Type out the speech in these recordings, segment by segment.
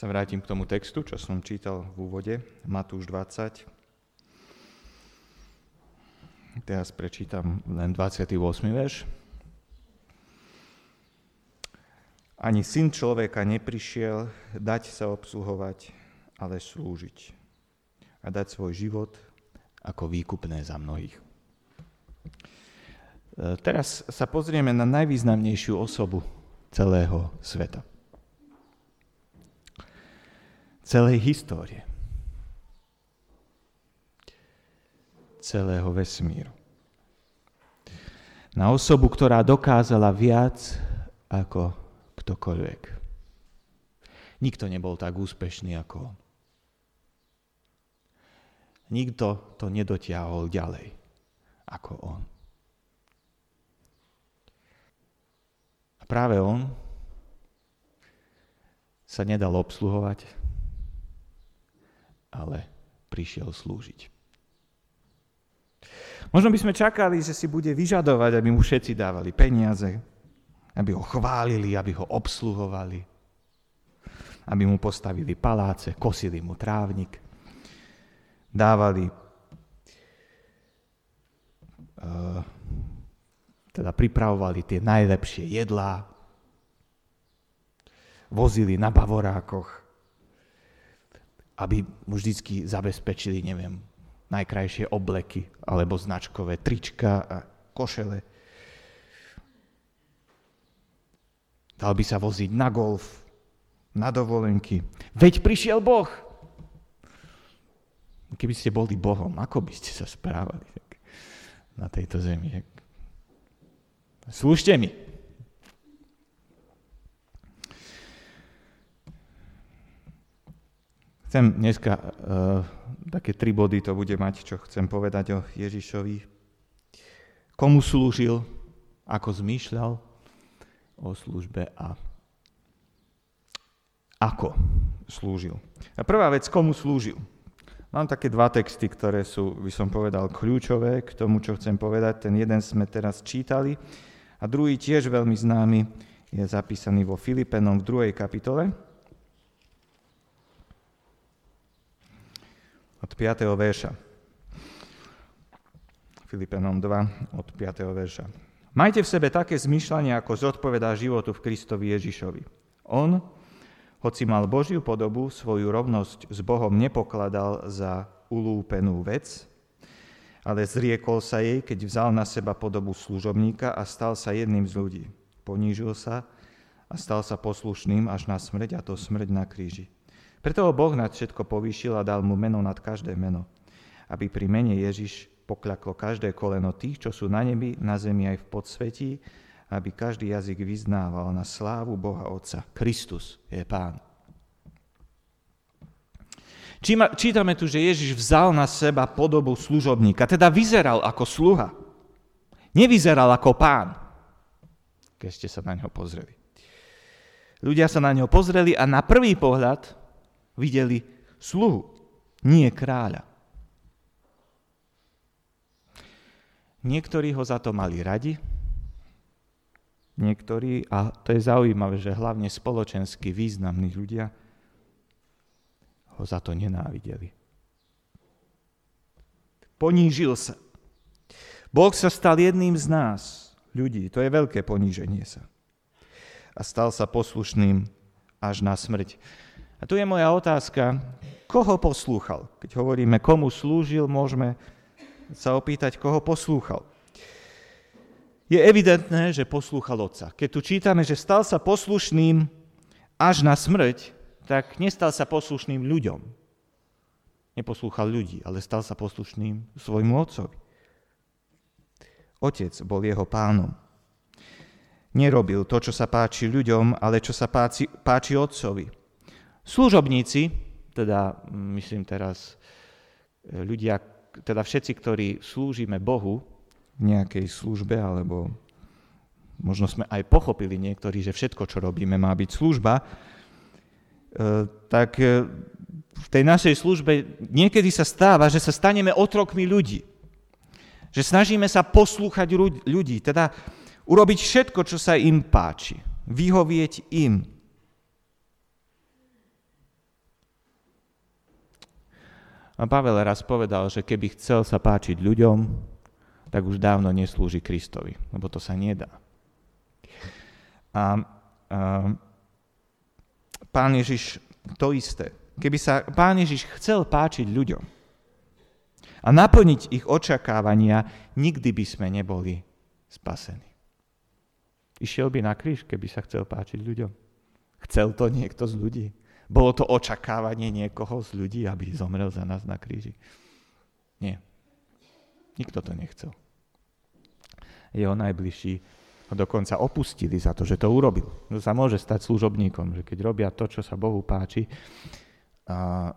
sa vrátim k tomu textu, čo som čítal v úvode, Matúš 20. Teraz prečítam len 28. verš. Ani syn človeka neprišiel dať sa obsluhovať, ale slúžiť a dať svoj život ako výkupné za mnohých. E, teraz sa pozrieme na najvýznamnejšiu osobu celého sveta. Celej histórie. Celého vesmíru. Na osobu, ktorá dokázala viac ako ktokoľvek. Nikto nebol tak úspešný ako on. Nikto to nedotiahol ďalej ako on. A práve on sa nedal obsluhovať, ale prišiel slúžiť. Možno by sme čakali, že si bude vyžadovať, aby mu všetci dávali peniaze, aby ho chválili, aby ho obsluhovali, aby mu postavili paláce, kosili mu trávnik, dávali uh, teda pripravovali tie najlepšie jedlá, vozili na bavorákoch, aby mu vždycky zabezpečili, neviem, najkrajšie obleky alebo značkové trička a košele. Dal by sa voziť na golf, na dovolenky. Veď prišiel Boh. Keby ste boli Bohom, ako by ste sa správali na tejto zemi? Slúžte mi. Chcem dneska, uh, také tri body to bude mať, čo chcem povedať o Ježišovi. Komu slúžil, ako zmýšľal, o službe a ako slúžil. A prvá vec, komu slúžil. Mám také dva texty, ktoré sú, by som povedal, kľúčové k tomu, čo chcem povedať. Ten jeden sme teraz čítali a druhý tiež veľmi známy je zapísaný vo Filipenom v druhej kapitole. 5. verša. Filipenom 2 od 5. verša. Majte v sebe také zmyšľanie, ako zodpovedá životu v Kristovi Ježišovi. On, hoci mal Božiu podobu, svoju rovnosť s Bohom nepokladal za ulúpenú vec, ale zriekol sa jej, keď vzal na seba podobu služobníka a stal sa jedným z ľudí. Ponížil sa a stal sa poslušným až na smrť, a to smrť na kríži. Preto ho Boh nad všetko povýšil a dal mu meno nad každé meno, aby pri mene Ježiš pokľaklo každé koleno tých, čo sú na nebi, na zemi aj v podsvetí, aby každý jazyk vyznával na slávu Boha Otca. Kristus je Pán. Čítame tu, že Ježiš vzal na seba podobu služobníka, teda vyzeral ako sluha. Nevyzeral ako pán, keď ste sa na neho pozreli. Ľudia sa na neho pozreli a na prvý pohľad videli sluhu, nie kráľa. Niektorí ho za to mali radi, niektorí, a to je zaujímavé, že hlavne spoločensky významní ľudia ho za to nenávideli. Ponížil sa. Boh sa stal jedným z nás, ľudí. To je veľké poníženie sa. A stal sa poslušným až na smrť. A tu je moja otázka, koho poslúchal? Keď hovoríme, komu slúžil, môžeme sa opýtať, koho poslúchal. Je evidentné, že poslúchal otca. Keď tu čítame, že stal sa poslušným až na smrť, tak nestal sa poslušným ľuďom. Neposlúchal ľudí, ale stal sa poslušným svojmu otcovi. Otec bol jeho pánom. Nerobil to, čo sa páči ľuďom, ale čo sa páči, páči otcovi. Služobníci, teda myslím teraz ľudia, teda všetci, ktorí slúžime Bohu v nejakej službe, alebo možno sme aj pochopili niektorí, že všetko, čo robíme, má byť služba, e, tak e, v tej našej službe niekedy sa stáva, že sa staneme otrokmi ľudí. Že snažíme sa poslúchať ľudí, teda urobiť všetko, čo sa im páči, vyhovieť im. A Pavel raz povedal, že keby chcel sa páčiť ľuďom, tak už dávno neslúži Kristovi, lebo to sa nedá. A, a pán Ježiš to isté. Keby sa pán Ježiš chcel páčiť ľuďom a naplniť ich očakávania, nikdy by sme neboli spasení. Išiel by na kríž, keby sa chcel páčiť ľuďom. Chcel to niekto z ľudí. Bolo to očakávanie niekoho z ľudí, aby zomrel za nás na kríži. Nie. Nikto to nechcel. Jeho najbližší ho dokonca opustili za to, že to urobil. To sa môže stať služobníkom, že keď robia to, čo sa Bohu páči, a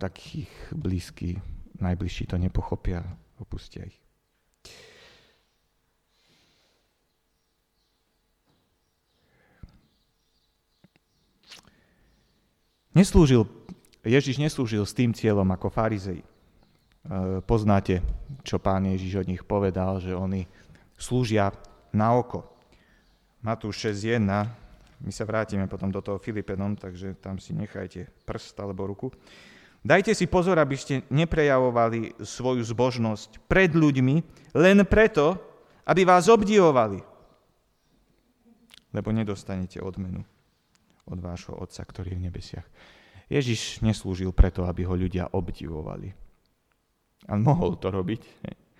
tak ich blízky, najbližší to nepochopia, opustia ich. Neslúžil, Ježiš neslúžil s tým cieľom ako farizei. E, poznáte, čo pán Ježiš od nich povedal, že oni slúžia na oko. Matúš 6.1, my sa vrátime potom do toho Filipenom, takže tam si nechajte prst alebo ruku. Dajte si pozor, aby ste neprejavovali svoju zbožnosť pred ľuďmi len preto, aby vás obdivovali. Lebo nedostanete odmenu od vášho Otca, ktorý je v nebesiach. Ježiš neslúžil preto, aby ho ľudia obdivovali. A mohol to robiť,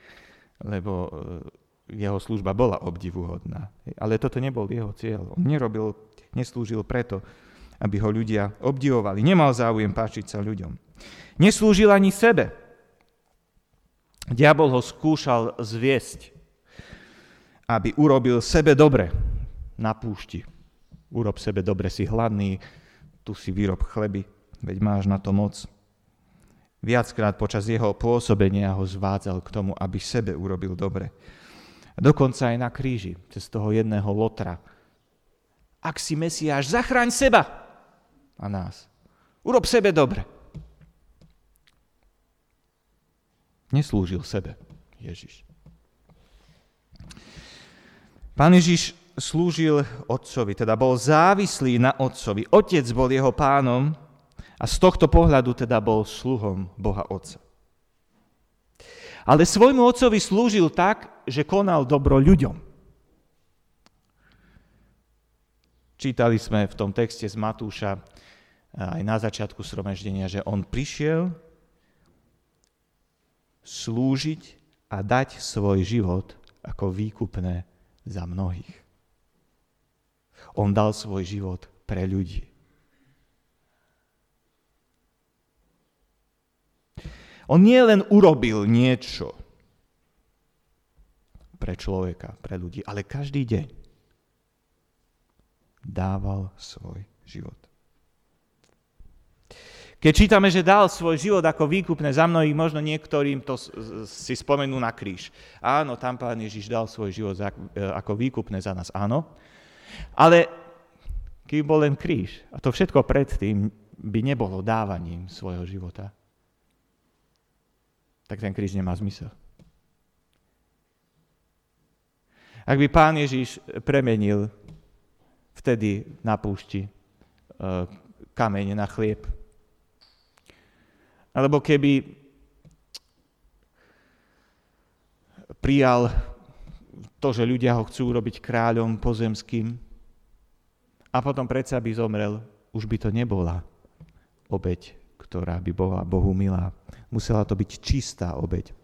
lebo e, jeho služba bola obdivuhodná. Ale toto nebol jeho cieľ. On nerobil, neslúžil preto, aby ho ľudia obdivovali. Nemal záujem páčiť sa ľuďom. Neslúžil ani sebe. Diabol ho skúšal zviesť, aby urobil sebe dobre na púšti. Urob sebe dobre, si hladný, tu si vyrob chleby, veď máš na to moc. Viackrát počas jeho pôsobenia ho zvádzal k tomu, aby sebe urobil dobre. Dokonca aj na kríži, cez toho jedného lotra. Ak si Mesiáš, zachráň seba a nás. Urob sebe dobre. Neslúžil sebe Ježiš. Pán Ježiš slúžil otcovi, teda bol závislý na otcovi. Otec bol jeho pánom a z tohto pohľadu teda bol sluhom Boha Otca. Ale svojmu otcovi slúžil tak, že konal dobro ľuďom. Čítali sme v tom texte z Matúša aj na začiatku sromaždenia, že on prišiel slúžiť a dať svoj život ako výkupné za mnohých. On dal svoj život pre ľudí. On nie len urobil niečo pre človeka, pre ľudí, ale každý deň dával svoj život. Keď čítame, že dal svoj život ako výkupné za mnohých, možno niektorým to si spomenú na kríž. Áno, tam pán Ježiš dal svoj život e, ako výkupné za nás, áno. Ale keby bol len kríž, a to všetko predtým by nebolo dávaním svojho života, tak ten kríž nemá zmysel. Ak by pán Ježiš premenil vtedy na púšti e, kameň na chlieb, alebo keby prijal to, že ľudia ho chcú robiť kráľom pozemským a potom predsa by zomrel, už by to nebola obeď, ktorá by bola Bohu milá. Musela to byť čistá obeď,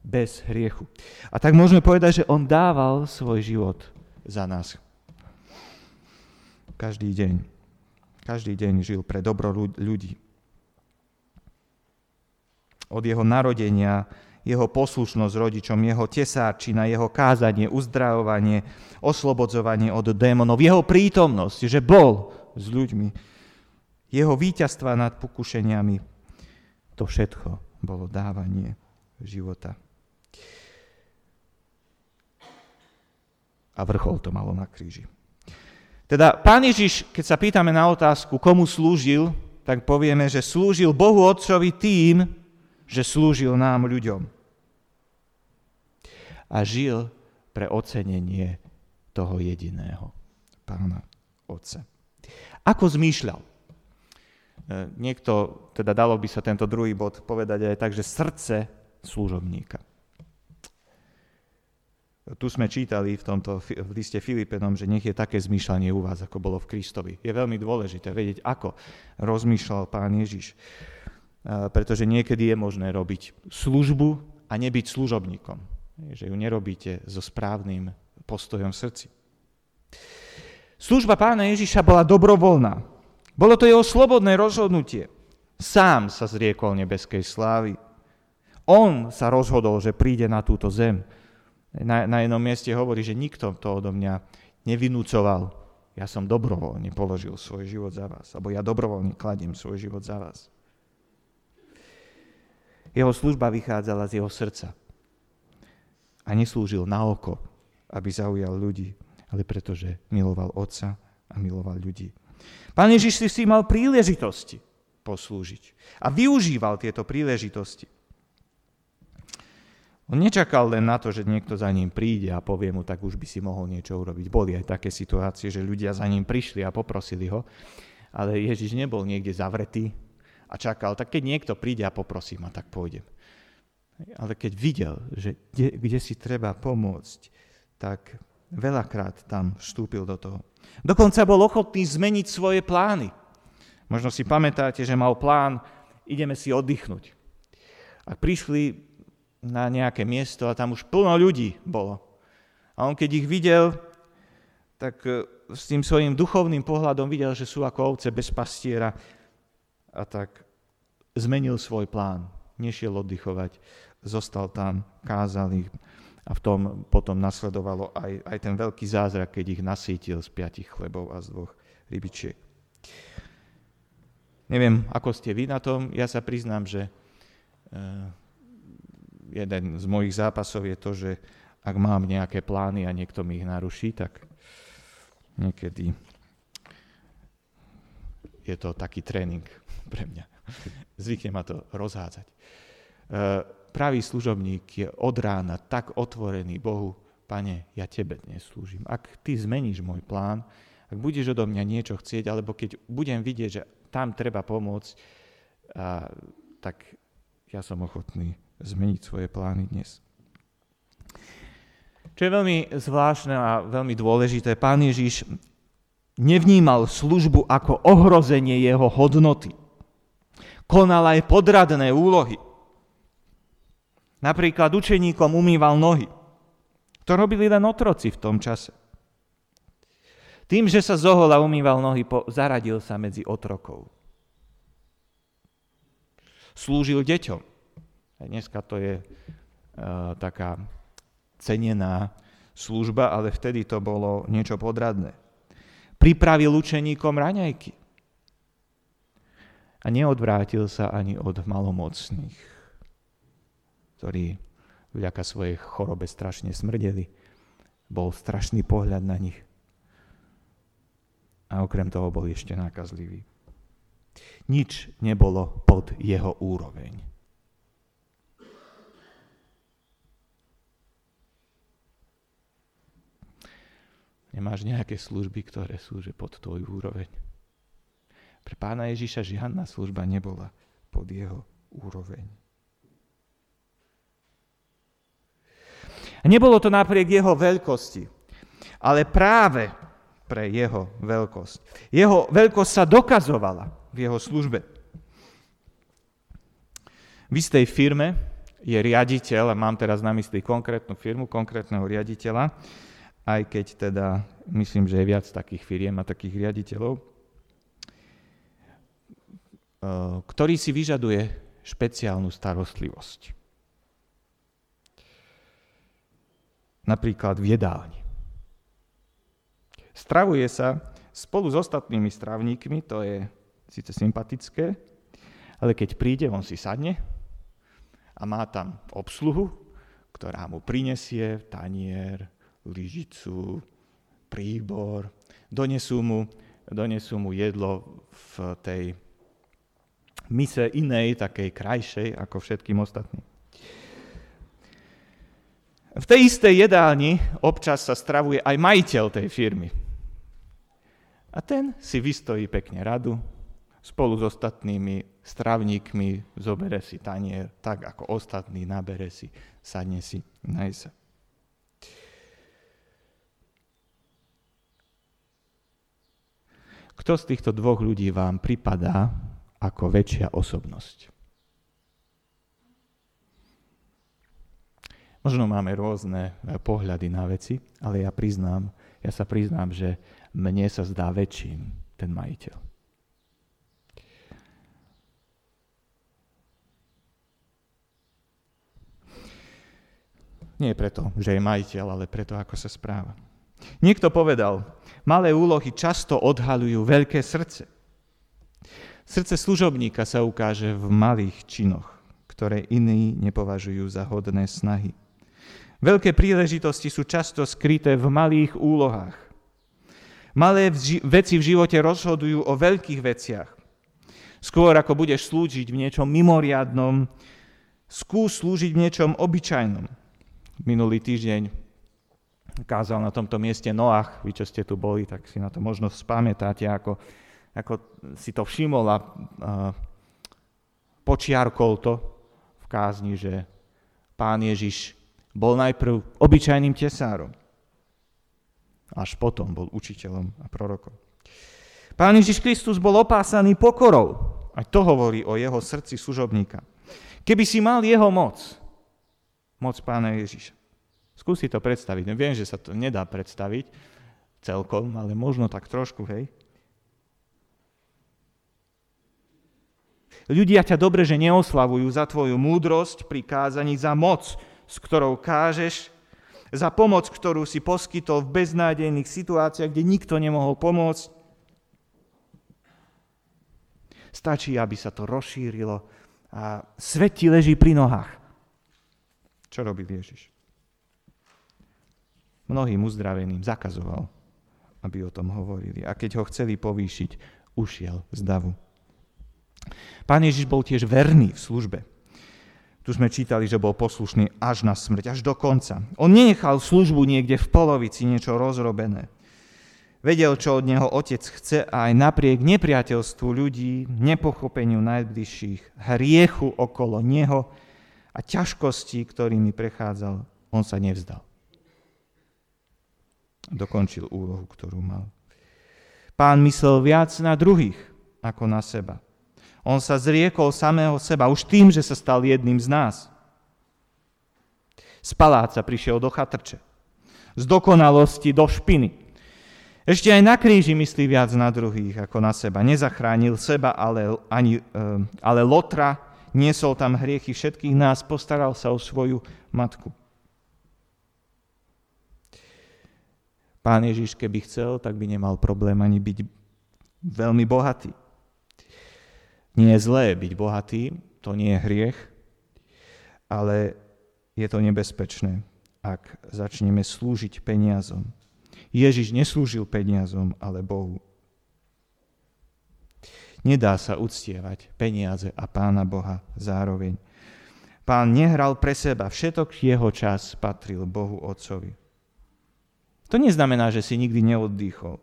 bez hriechu. A tak môžeme povedať, že on dával svoj život za nás. Každý deň. Každý deň žil pre dobro ľudí. Od jeho narodenia jeho poslušnosť rodičom, jeho tesárčina, jeho kázanie, uzdravovanie, oslobodzovanie od démonov, jeho prítomnosť, že bol s ľuďmi, jeho víťazstva nad pokušeniami. To všetko bolo dávanie života. A vrchol to malo na kríži. Teda pán Ježiš, keď sa pýtame na otázku, komu slúžil, tak povieme, že slúžil Bohu Otcovi tým, že slúžil nám ľuďom a žil pre ocenenie toho jediného, pána Otca. Ako zmýšľal? niekto, teda dalo by sa tento druhý bod povedať aj tak, že srdce služobníka. Tu sme čítali v tomto v liste Filipenom, že nech je také zmýšľanie u vás, ako bolo v Kristovi. Je veľmi dôležité vedieť, ako rozmýšľal pán Ježiš. Pretože niekedy je možné robiť službu a nebyť služobníkom. Že ju nerobíte so správnym postojom v srdci. Služba pána Ježiša bola dobrovoľná. Bolo to jeho slobodné rozhodnutie. Sám sa zriekol nebeskej slávy. On sa rozhodol, že príde na túto zem na, na jednom mieste hovorí, že nikto to odo mňa nevinúcoval. Ja som dobrovoľne položil svoj život za vás, alebo ja dobrovoľne kladím svoj život za vás. Jeho služba vychádzala z jeho srdca. A neslúžil na oko, aby zaujal ľudí, ale pretože miloval Otca a miloval ľudí. Pán Ježiš si mal príležitosti poslúžiť a využíval tieto príležitosti. On nečakal len na to, že niekto za ním príde a povie mu, tak už by si mohol niečo urobiť. Boli aj také situácie, že ľudia za ním prišli a poprosili ho, ale Ježiš nebol niekde zavretý a čakal, tak keď niekto príde a poprosí ma, tak pôjdem. Ale keď videl, že kde, kde si treba pomôcť, tak veľakrát tam vstúpil do toho. Dokonca bol ochotný zmeniť svoje plány. Možno si pamätáte, že mal plán, ideme si oddychnúť. A prišli na nejaké miesto a tam už plno ľudí bolo. A on keď ich videl, tak e, s tým svojim duchovným pohľadom videl, že sú ako ovce bez pastiera a tak zmenil svoj plán. Nešiel oddychovať, zostal tam, kázal ich a v tom potom nasledovalo aj, aj ten veľký zázrak, keď ich nasítil z piatich chlebov a z dvoch rybičiek. Neviem, ako ste vy na tom, ja sa priznám, že e, jeden z mojich zápasov je to, že ak mám nejaké plány a niekto mi ich naruší, tak niekedy je to taký tréning pre mňa. Zvykne ma to rozhádzať. E, pravý služobník je od rána tak otvorený Bohu, pane, ja tebe dnes slúžim. Ak ty zmeníš môj plán, ak budeš odo mňa niečo chcieť, alebo keď budem vidieť, že tam treba pomôcť, a, tak ja som ochotný zmeniť svoje plány dnes. Čo je veľmi zvláštne a veľmi dôležité, pán Ježiš nevnímal službu ako ohrozenie jeho hodnoty. Konal aj podradné úlohy. Napríklad učeníkom umýval nohy. To robili len otroci v tom čase. Tým, že sa zohol a umýval nohy, zaradil sa medzi otrokov. Slúžil deťom. Dneska to je uh, taká cenená služba, ale vtedy to bolo niečo podradné. Pripravil učeníkom raňajky. A neodvrátil sa ani od malomocných, ktorí vďaka svojej chorobe strašne smrdeli. Bol strašný pohľad na nich. A okrem toho bol ešte nákazlivý. Nič nebolo pod jeho úroveň. Nemáš nejaké služby, ktoré sú že pod tvoju úroveň. Pre pána Ježiša žiadna služba nebola pod jeho úroveň. Nebolo to napriek jeho veľkosti, ale práve pre jeho veľkosť. Jeho veľkosť sa dokazovala v jeho službe. V istej firme je riaditeľ, a mám teraz na mysli konkrétnu firmu, konkrétneho riaditeľa, aj keď teda myslím, že je viac takých firiem a takých riaditeľov, ktorý si vyžaduje špeciálnu starostlivosť. Napríklad v jedálni. Stravuje sa spolu s ostatnými stravníkmi, to je síce sympatické, ale keď príde, on si sadne a má tam obsluhu, ktorá mu prinesie tanier, lyžicu, príbor, donesú mu, donesú mu jedlo v tej mise inej, takej krajšej ako všetkým ostatným. V tej istej jedálni občas sa stravuje aj majiteľ tej firmy. A ten si vystojí pekne radu, spolu s ostatnými stravníkmi zobere si tanier, tak ako ostatní nabere si, sadne si, naj sa. Kto z týchto dvoch ľudí vám pripadá ako väčšia osobnosť? Možno máme rôzne pohľady na veci, ale ja priznám, ja sa priznám, že mne sa zdá väčším ten majiteľ. Nie preto, že je majiteľ, ale preto, ako sa správa. Niekto povedal, malé úlohy často odhalujú veľké srdce. Srdce služobníka sa ukáže v malých činoch, ktoré iní nepovažujú za hodné snahy. Veľké príležitosti sú často skryté v malých úlohách. Malé veci v živote rozhodujú o veľkých veciach. Skôr ako budeš slúžiť v niečom mimoriadnom, skús slúžiť v niečom obyčajnom. Minulý týždeň kázal na tomto mieste Noach, vy čo ste tu boli, tak si na to možno spamätáte, ako, ako si to všimol a, počiarkol to v kázni, že pán Ježiš bol najprv obyčajným tesárom, až potom bol učiteľom a prorokom. Pán Ježiš Kristus bol opásaný pokorou. Aj to hovorí o jeho srdci služobníka. Keby si mal jeho moc, moc pána Ježiša, Skúsi to predstaviť. Viem, že sa to nedá predstaviť celkom, ale možno tak trošku, hej. Ľudia ťa dobre, že neoslavujú za tvoju múdrosť pri kázaní, za moc, s ktorou kážeš, za pomoc, ktorú si poskytol v beznádejných situáciách, kde nikto nemohol pomôcť. Stačí, aby sa to rozšírilo a svet ti leží pri nohách. Čo robil Ježiš? mnohým uzdraveným zakazoval, aby o tom hovorili. A keď ho chceli povýšiť, ušiel z davu. Pán Ježiš bol tiež verný v službe. Tu sme čítali, že bol poslušný až na smrť, až do konca. On nenechal službu niekde v polovici niečo rozrobené. Vedel, čo od neho otec chce a aj napriek nepriateľstvu ľudí, nepochopeniu najbližších, hriechu okolo neho a ťažkosti, ktorými prechádzal, on sa nevzdal dokončil úlohu, ktorú mal. Pán myslel viac na druhých ako na seba. On sa zriekol samého seba už tým, že sa stal jedným z nás. Z paláca prišiel do chatrče. Z dokonalosti do špiny. Ešte aj na kríži myslí viac na druhých ako na seba. Nezachránil seba, ale, ani, eh, ale Lotra niesol tam hriechy všetkých nás, postaral sa o svoju matku. Pán Ježiš, keby chcel, tak by nemal problém ani byť veľmi bohatý. Nie je zlé byť bohatý, to nie je hriech, ale je to nebezpečné, ak začneme slúžiť peniazom. Ježiš neslúžil peniazom, ale Bohu. Nedá sa uctievať peniaze a Pána Boha zároveň. Pán nehral pre seba, všetok jeho čas patril Bohu Otcovi. To neznamená, že si nikdy neoddychol.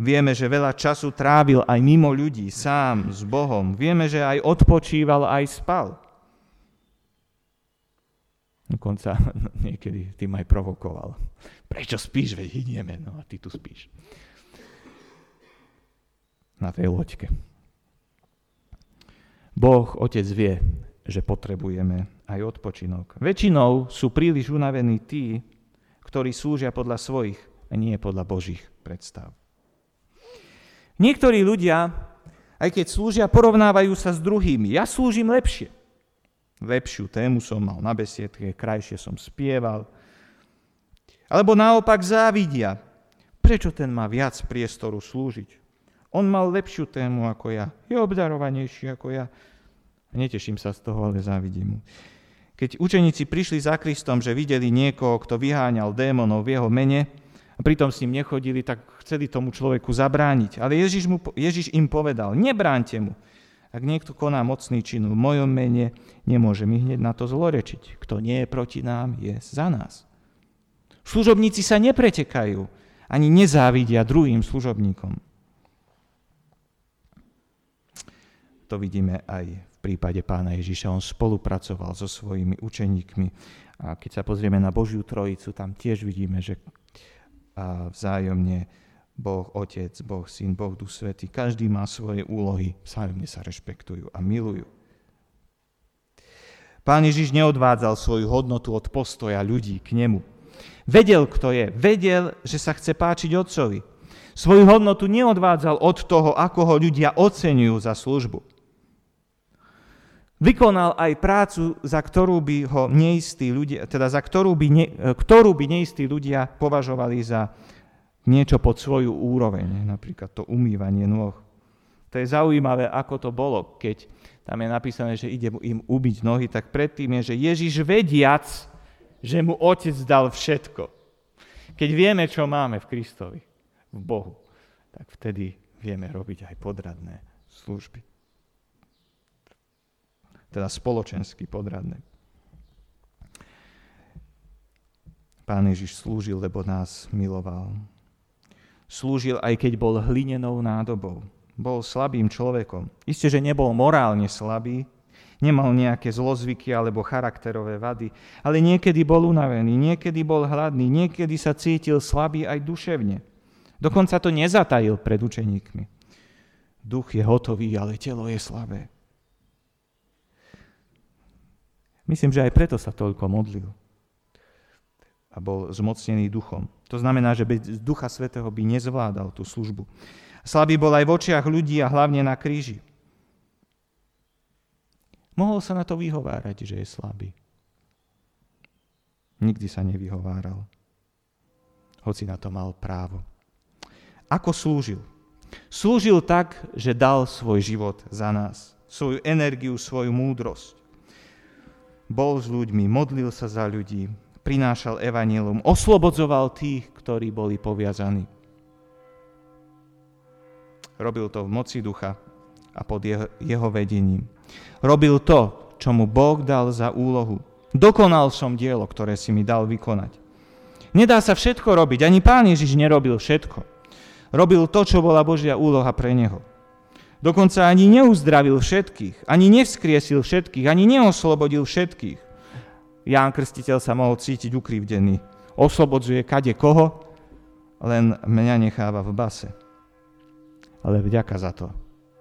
Vieme, že veľa času trávil aj mimo ľudí, sám, s Bohom. Vieme, že aj odpočíval, aj spal. Dokonca niekedy tým aj provokoval. Prečo spíš, veď hynieme, no a ty tu spíš. Na tej loďke. Boh, Otec vie, že potrebujeme aj odpočinok. Väčšinou sú príliš unavení tí, ktorí slúžia podľa svojich a nie podľa Božích predstav. Niektorí ľudia, aj keď slúžia, porovnávajú sa s druhými. Ja slúžim lepšie. Lepšiu tému som mal na besiedke, krajšie som spieval. Alebo naopak závidia. Prečo ten má viac priestoru slúžiť? On mal lepšiu tému ako ja. Je obdarovanejší ako ja. Neteším sa z toho, ale závidím mu. Keď učeníci prišli za Kristom, že videli niekoho, kto vyháňal démonov v jeho mene, a pritom s ním nechodili, tak chceli tomu človeku zabrániť. Ale Ježiš, mu, Ježiš im povedal, nebránte mu. Ak niekto koná mocný čin v mojom mene, nemôže mi hneď na to zlorečiť. Kto nie je proti nám, je za nás. Služobníci sa nepretekajú, ani nezávidia druhým služobníkom. To vidíme aj v prípade pána Ježiša. On spolupracoval so svojimi učeníkmi. A keď sa pozrieme na Božiu Trojicu, tam tiež vidíme, že vzájomne Boh Otec, Boh Syn, Boh Duch Svetý, každý má svoje úlohy, vzájomne sa rešpektujú a milujú. Pán Ježiš neodvádzal svoju hodnotu od postoja ľudí k nemu. Vedel, kto je. Vedel, že sa chce páčiť Otcovi. Svoju hodnotu neodvádzal od toho, ako ho ľudia oceňujú za službu. Vykonal aj prácu, za ktorú by ho neistí ľudia, teda za ktorú by, ne, ktorú by neistí ľudia považovali za niečo pod svoju úroveň, napríklad to umývanie nôh. To je zaujímavé, ako to bolo, keď tam je napísané, že ide im ubiť nohy, tak predtým je, že Ježiš vediac, že mu Otec dal všetko. Keď vieme, čo máme v Kristovi, v Bohu, tak vtedy vieme robiť aj podradné služby. Teda spoločensky podradné. Pán Ježiš slúžil, lebo nás miloval. Slúžil aj keď bol hlinenou nádobou. Bol slabým človekom. Isté, že nebol morálne slabý, nemal nejaké zlozvyky alebo charakterové vady, ale niekedy bol unavený, niekedy bol hladný, niekedy sa cítil slabý aj duševne. Dokonca to nezatajil pred učeníkmi. Duch je hotový, ale telo je slabé. Myslím, že aj preto sa toľko modlil a bol zmocnený duchom. To znamená, že bez Ducha Svetého by nezvládal tú službu. Slabý bol aj v očiach ľudí a hlavne na kríži. Mohol sa na to vyhovárať, že je slabý. Nikdy sa nevyhováral, hoci na to mal právo. Ako slúžil? Slúžil tak, že dal svoj život za nás, svoju energiu, svoju múdrosť. Bol s ľuďmi, modlil sa za ľudí, prinášal evanílum, oslobodzoval tých, ktorí boli poviazaní. Robil to v moci ducha a pod jeho, jeho vedením. Robil to, čo mu Boh dal za úlohu. Dokonal som dielo, ktoré si mi dal vykonať. Nedá sa všetko robiť, ani pán Ježiš nerobil všetko. Robil to, čo bola Božia úloha pre neho. Dokonca ani neuzdravil všetkých, ani nevskriesil všetkých, ani neoslobodil všetkých. Ján Krstiteľ sa mohol cítiť ukrivdený. Oslobodzuje kade koho, len mňa necháva v base. Ale vďaka za to,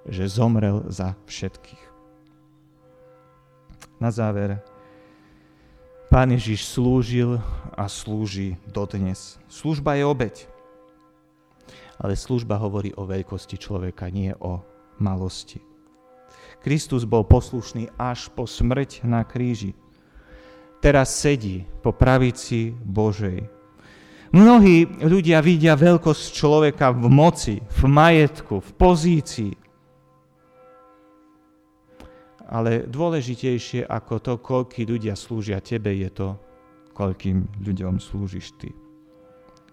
že zomrel za všetkých. Na záver, Pán Ježiš slúžil a slúži dodnes. Služba je obeď. Ale služba hovorí o veľkosti človeka, nie o malosti. Kristus bol poslušný až po smrť na kríži. Teraz sedí po pravici Božej. Mnohí ľudia vidia veľkosť človeka v moci, v majetku, v pozícii, ale dôležitejšie ako to, koľký ľudia slúžia tebe, je to, koľkým ľuďom slúžiš ty.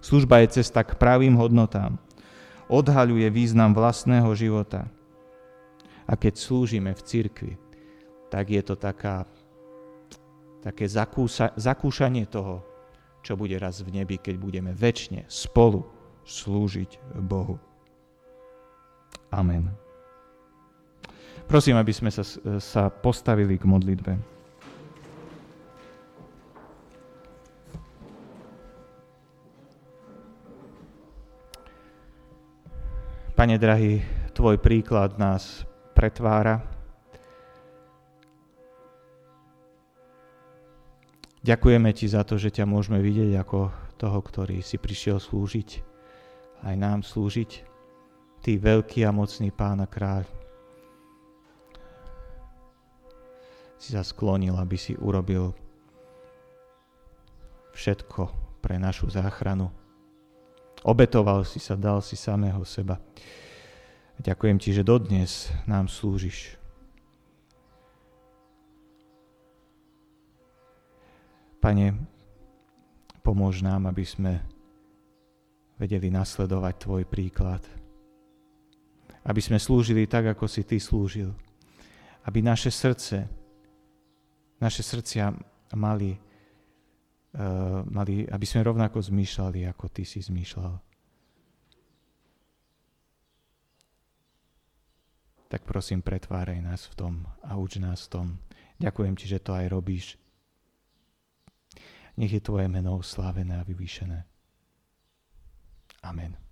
Služba je cesta k pravým hodnotám. Odhaľuje význam vlastného života. A keď slúžime v cirkvi, tak je to taká, také zakúsa, zakúšanie toho, čo bude raz v nebi, keď budeme väčšine spolu slúžiť Bohu. Amen. Prosím, aby sme sa, sa postavili k modlitbe. Pane drahý, Tvoj príklad nás pretvára. Ďakujeme Ti za to, že ťa môžeme vidieť ako toho, ktorý si prišiel slúžiť, aj nám slúžiť. Ty veľký a mocný Pána kráľ, si sa sklonil, aby si urobil všetko pre našu záchranu. Obetoval si sa, dal si samého seba. Ďakujem ti, že dodnes nám slúžiš. Pane, pomôž nám, aby sme vedeli nasledovať Tvoj príklad. Aby sme slúžili tak, ako si Ty slúžil. Aby naše srdce naše srdcia mali, uh, mali, aby sme rovnako zmýšľali, ako ty si zmýšľal. Tak prosím, pretváraj nás v tom a uč nás v tom. Ďakujem ti, že to aj robíš. Nech je tvoje meno oslávené a vyvýšené. Amen.